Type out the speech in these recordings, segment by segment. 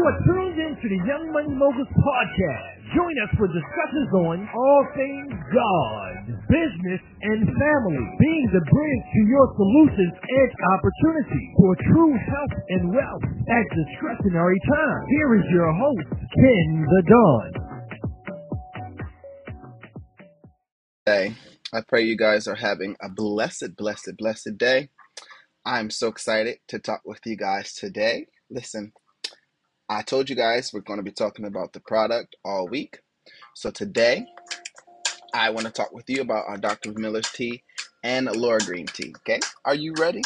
You are tuned in to the Young Money Moguls podcast. Join us for discussions on all things God, business, and family, being the bridge to your solutions and opportunities for true health and wealth at discretionary time. Here is your host, Ken the Don. Day. I pray you guys are having a blessed, blessed, blessed day. I'm so excited to talk with you guys today. Listen, I told you guys we're going to be talking about the product all week. So today, I want to talk with you about our Dr. Miller's tea and Laura Green tea. Okay, are you ready?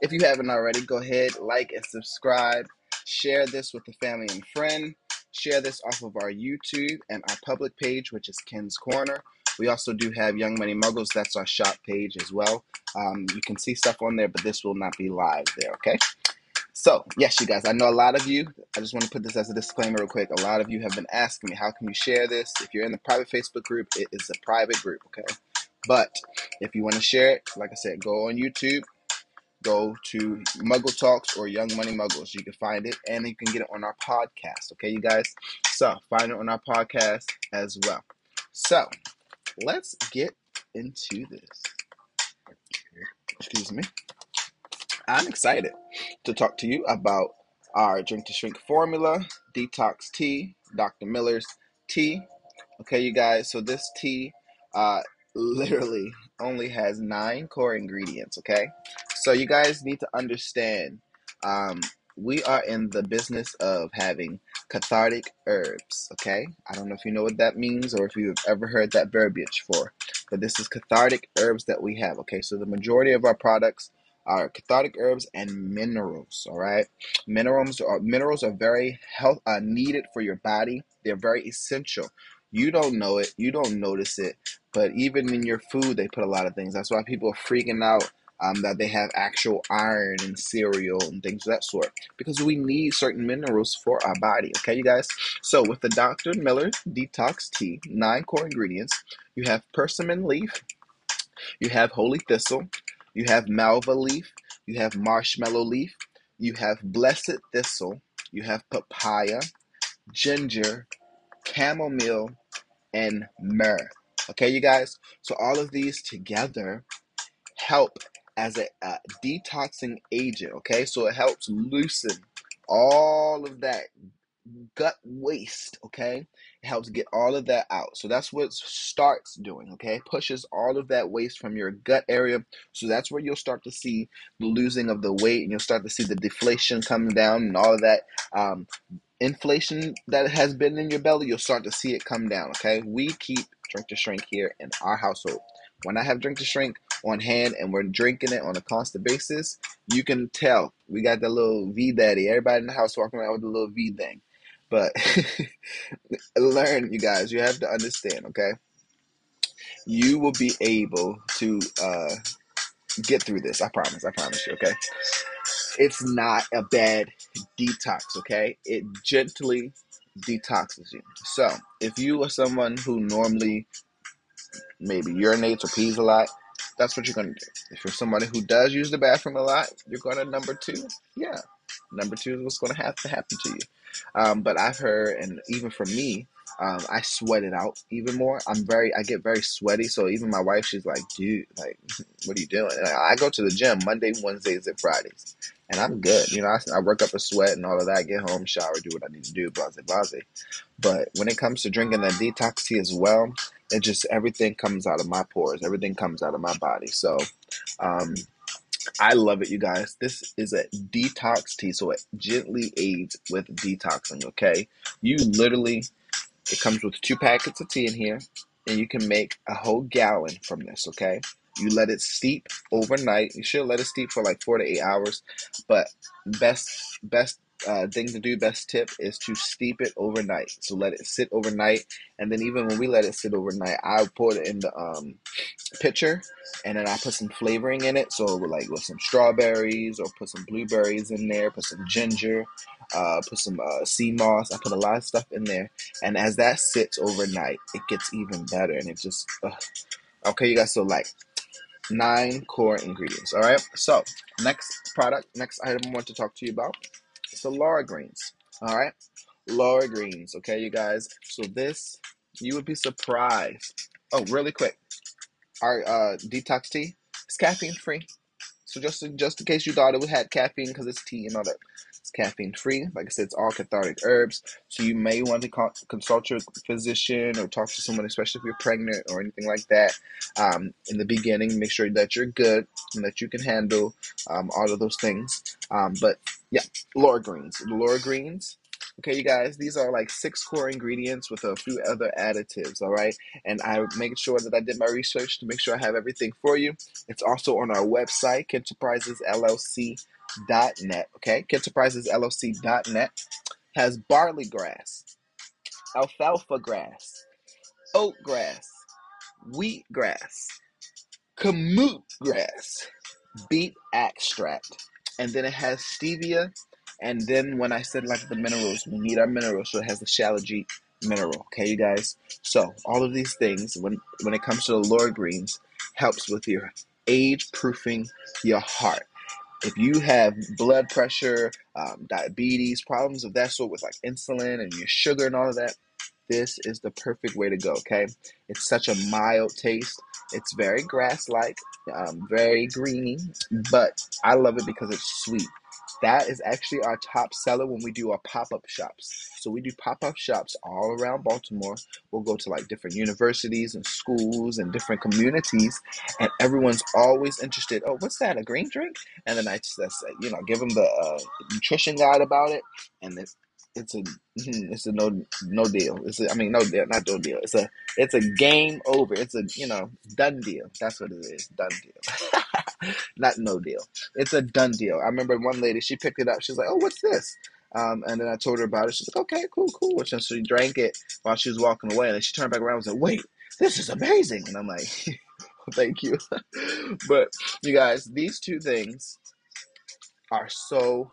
If you haven't already, go ahead, like and subscribe. Share this with a family and friend. Share this off of our YouTube and our public page, which is Ken's Corner. We also do have Young Money Moguls. That's our shop page as well. Um, you can see stuff on there, but this will not be live there, okay? So, yes, you guys, I know a lot of you, I just want to put this as a disclaimer real quick. A lot of you have been asking me, how can you share this? If you're in the private Facebook group, it is a private group, okay? But if you want to share it, like I said, go on YouTube, go to Mogul Talks or Young Money Moguls. You can find it and you can get it on our podcast, okay, you guys? So, find it on our podcast as well. So, let's get into this. Excuse me. I'm excited to talk to you about our Drink to Shrink formula, detox tea, Dr. Miller's tea. Okay, you guys, so this tea uh, literally only has nine core ingredients. Okay, so you guys need to understand um, we are in the business of having cathartic herbs. Okay, I don't know if you know what that means or if you've ever heard that verbiage for, but this is cathartic herbs that we have. Okay, so the majority of our products are cathartic herbs and minerals. All right, minerals are minerals are very health uh, needed for your body. They're very essential. You don't know it, you don't notice it, but even in your food, they put a lot of things. That's why people are freaking out um, that they have actual iron in cereal and things of that sort because we need certain minerals for our body. Okay, you guys? So, with the Dr. Miller Detox Tea, nine core ingredients you have persimmon leaf, you have holy thistle, you have malva leaf, you have marshmallow leaf, you have blessed thistle, you have papaya, ginger, chamomile, and myrrh. Okay, you guys? So, all of these together help as a, a detoxing agent. Okay, so it helps loosen all of that gut waste. Okay, helps get all of that out. So that's what starts doing. Okay, pushes all of that waste from your gut area. So that's where you'll start to see the losing of the weight, and you'll start to see the deflation coming down, and all of that. Um, inflation that has been in your belly, you'll start to see it come down. Okay, we keep drink to shrink here in our household. When I have drink to shrink, on hand and we're drinking it on a constant basis, you can tell we got the little V Daddy. Everybody in the house walking around with the little V thing. But learn, you guys, you have to understand, okay? You will be able to uh, get through this. I promise. I promise you, okay? It's not a bad detox, okay? It gently detoxes you. So, if you are someone who normally maybe urinates or pees a lot, that's what you're going to do. If you're somebody who does use the bathroom a lot, you're going to number two. Yeah, number two is what's going to have to happen to you. Um, but I've heard, and even for me, um, I sweat it out even more. I'm very, I get very sweaty. So even my wife, she's like, dude, like, what are you doing? And I go to the gym Monday, Wednesdays, and Fridays, and I'm good. You know, I, I work up a sweat and all of that, get home, shower, do what I need to do, blase, blase. But when it comes to drinking that detox tea as well, it just everything comes out of my pores, everything comes out of my body. So, um, I love it, you guys. This is a detox tea, so it gently aids with detoxing. Okay, you literally, it comes with two packets of tea in here, and you can make a whole gallon from this. Okay, you let it steep overnight. You should let it steep for like four to eight hours, but best best uh, thing to do, best tip, is to steep it overnight. So let it sit overnight, and then even when we let it sit overnight, I pour it in the um, pitcher, and then I put some flavoring in it. So like with some strawberries, or put some blueberries in there, put some ginger, uh, put some uh, sea moss. I put a lot of stuff in there, and as that sits overnight, it gets even better, and it just okay, you guys. So like nine core ingredients. All right. So next product, next item I want to talk to you about the Laura greens. All right, Laura Greens. Okay, you guys. So this, you would be surprised. Oh, really quick. Our uh, detox tea is caffeine free. So just in, just in case you thought it had caffeine because it's tea and all that, it's caffeine free. Like I said, it's all cathartic herbs. So you may want to con- consult your physician or talk to someone, especially if you're pregnant or anything like that. Um, in the beginning, make sure that you're good and that you can handle um, all of those things. Um, but yeah, Laura Greens. Laura Greens Okay, you guys, these are like six core ingredients with a few other additives, all right? And I make sure that I did my research to make sure I have everything for you. It's also on our website, kenterprisesllc.net, okay? Kenterprisesllc.net has barley grass, alfalfa grass, oat grass, wheat grass, kamut grass, beet extract, and then it has stevia and then when I said like the minerals, we need our minerals, so it has the Shilajit mineral. Okay, you guys. So all of these things, when when it comes to the Laura Greens, helps with your age proofing your heart. If you have blood pressure, um, diabetes, problems of that sort with like insulin and your sugar and all of that, this is the perfect way to go. Okay, it's such a mild taste. It's very grass-like, um, very greeny, but I love it because it's sweet. That is actually our top seller when we do our pop up shops. So we do pop up shops all around Baltimore. We'll go to like different universities and schools and different communities, and everyone's always interested. Oh, what's that? A green drink? And then I just, you know, give them the uh, nutrition guide about it, and it's a it's a no no deal. It's a, I mean no deal, not no deal. It's a it's a game over. It's a you know done deal. That's what it is. Done deal. Not no deal. It's a done deal. I remember one lady, she picked it up. She's like, oh, what's this? Um, and then I told her about it. She's like, okay, cool, cool. And she drank it while she was walking away. And she turned back around and was like, wait, this is amazing. And I'm like, thank you. but you guys, these two things are so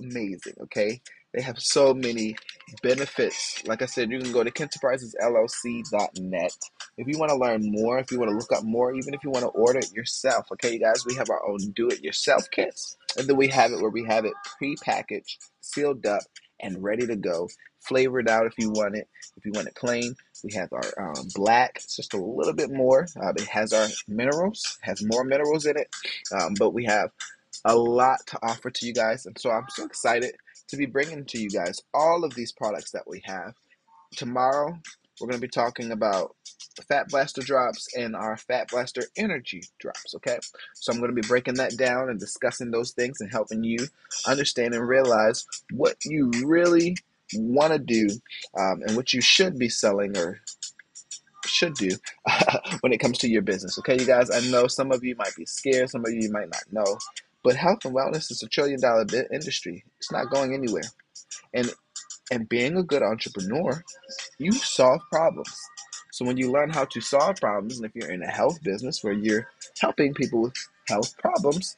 amazing, okay? They have so many benefits. Like I said, you can go to kenterprisesllc.net. If you want to learn more, if you want to look up more, even if you want to order it yourself, okay, you guys, we have our own do it yourself kits. And then we have it where we have it pre packaged, sealed up, and ready to go. Flavored out if you want it. If you want it plain, we have our um, black. It's just a little bit more. Uh, it has our minerals, has more minerals in it. Um, but we have a lot to offer to you guys. And so I'm so excited to be bringing to you guys all of these products that we have. Tomorrow, we're going to be talking about Fat Blaster drops and our Fat Blaster energy drops, okay? So I'm going to be breaking that down and discussing those things and helping you understand and realize what you really want to do um, and what you should be selling or should do when it comes to your business, okay, you guys? I know some of you might be scared, some of you might not know. But health and wellness is a trillion dollar industry. It's not going anywhere. And and being a good entrepreneur, you solve problems. So when you learn how to solve problems, and if you're in a health business where you're helping people with health problems,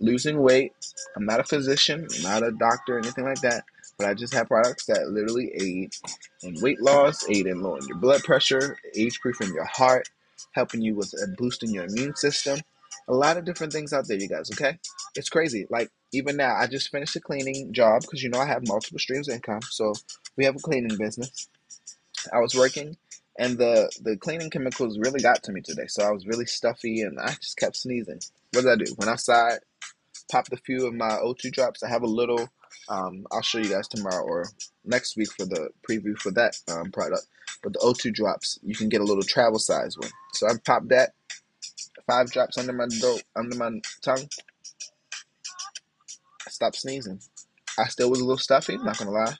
losing weight, I'm not a physician, not a doctor, anything like that, but I just have products that literally aid in weight loss, aid in lowering your blood pressure, age proofing your heart, helping you with uh, boosting your immune system, a lot of different things out there, you guys. Okay, it's crazy. Like even now, I just finished a cleaning job because you know I have multiple streams of income. So we have a cleaning business. I was working, and the the cleaning chemicals really got to me today. So I was really stuffy, and I just kept sneezing. What did I do? Went outside, popped a few of my O2 drops. I have a little. Um, I'll show you guys tomorrow or next week for the preview for that um, product. But the O2 drops, you can get a little travel size one. So I popped that five drops under my throat, under my tongue. I stopped sneezing. I still was a little stuffy, not gonna lie.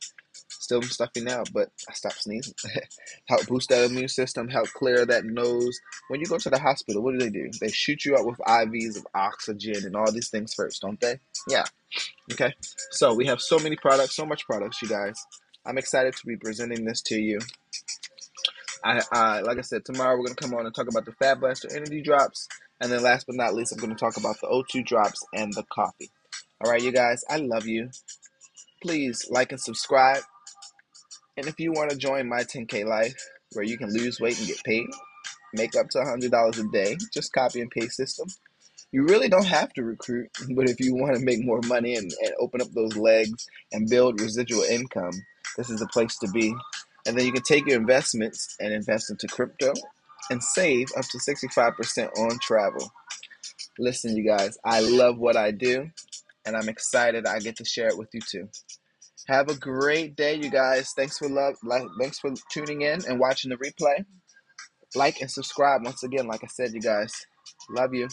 Still stuffy now, but I stopped sneezing. help boost that immune system, help clear that nose. When you go to the hospital, what do they do? They shoot you up with IVs of oxygen and all these things first, don't they? Yeah. Okay. So we have so many products, so much products, you guys. I'm excited to be presenting this to you. I, I like I said, tomorrow we're gonna come on and talk about the Fat Blaster Energy Drops, and then last but not least, I'm gonna talk about the O2 Drops and the coffee. All right, you guys, I love you. Please like and subscribe. And if you want to join my 10K life, where you can lose weight and get paid, make up to $100 a day, just copy and paste system. You really don't have to recruit, but if you want to make more money and, and open up those legs and build residual income, this is the place to be. And then you can take your investments and invest into crypto and save up to 65% on travel. Listen, you guys, I love what I do, and I'm excited I get to share it with you too. Have a great day, you guys. Thanks for love. Thanks for tuning in and watching the replay. Like and subscribe once again. Like I said, you guys, love you.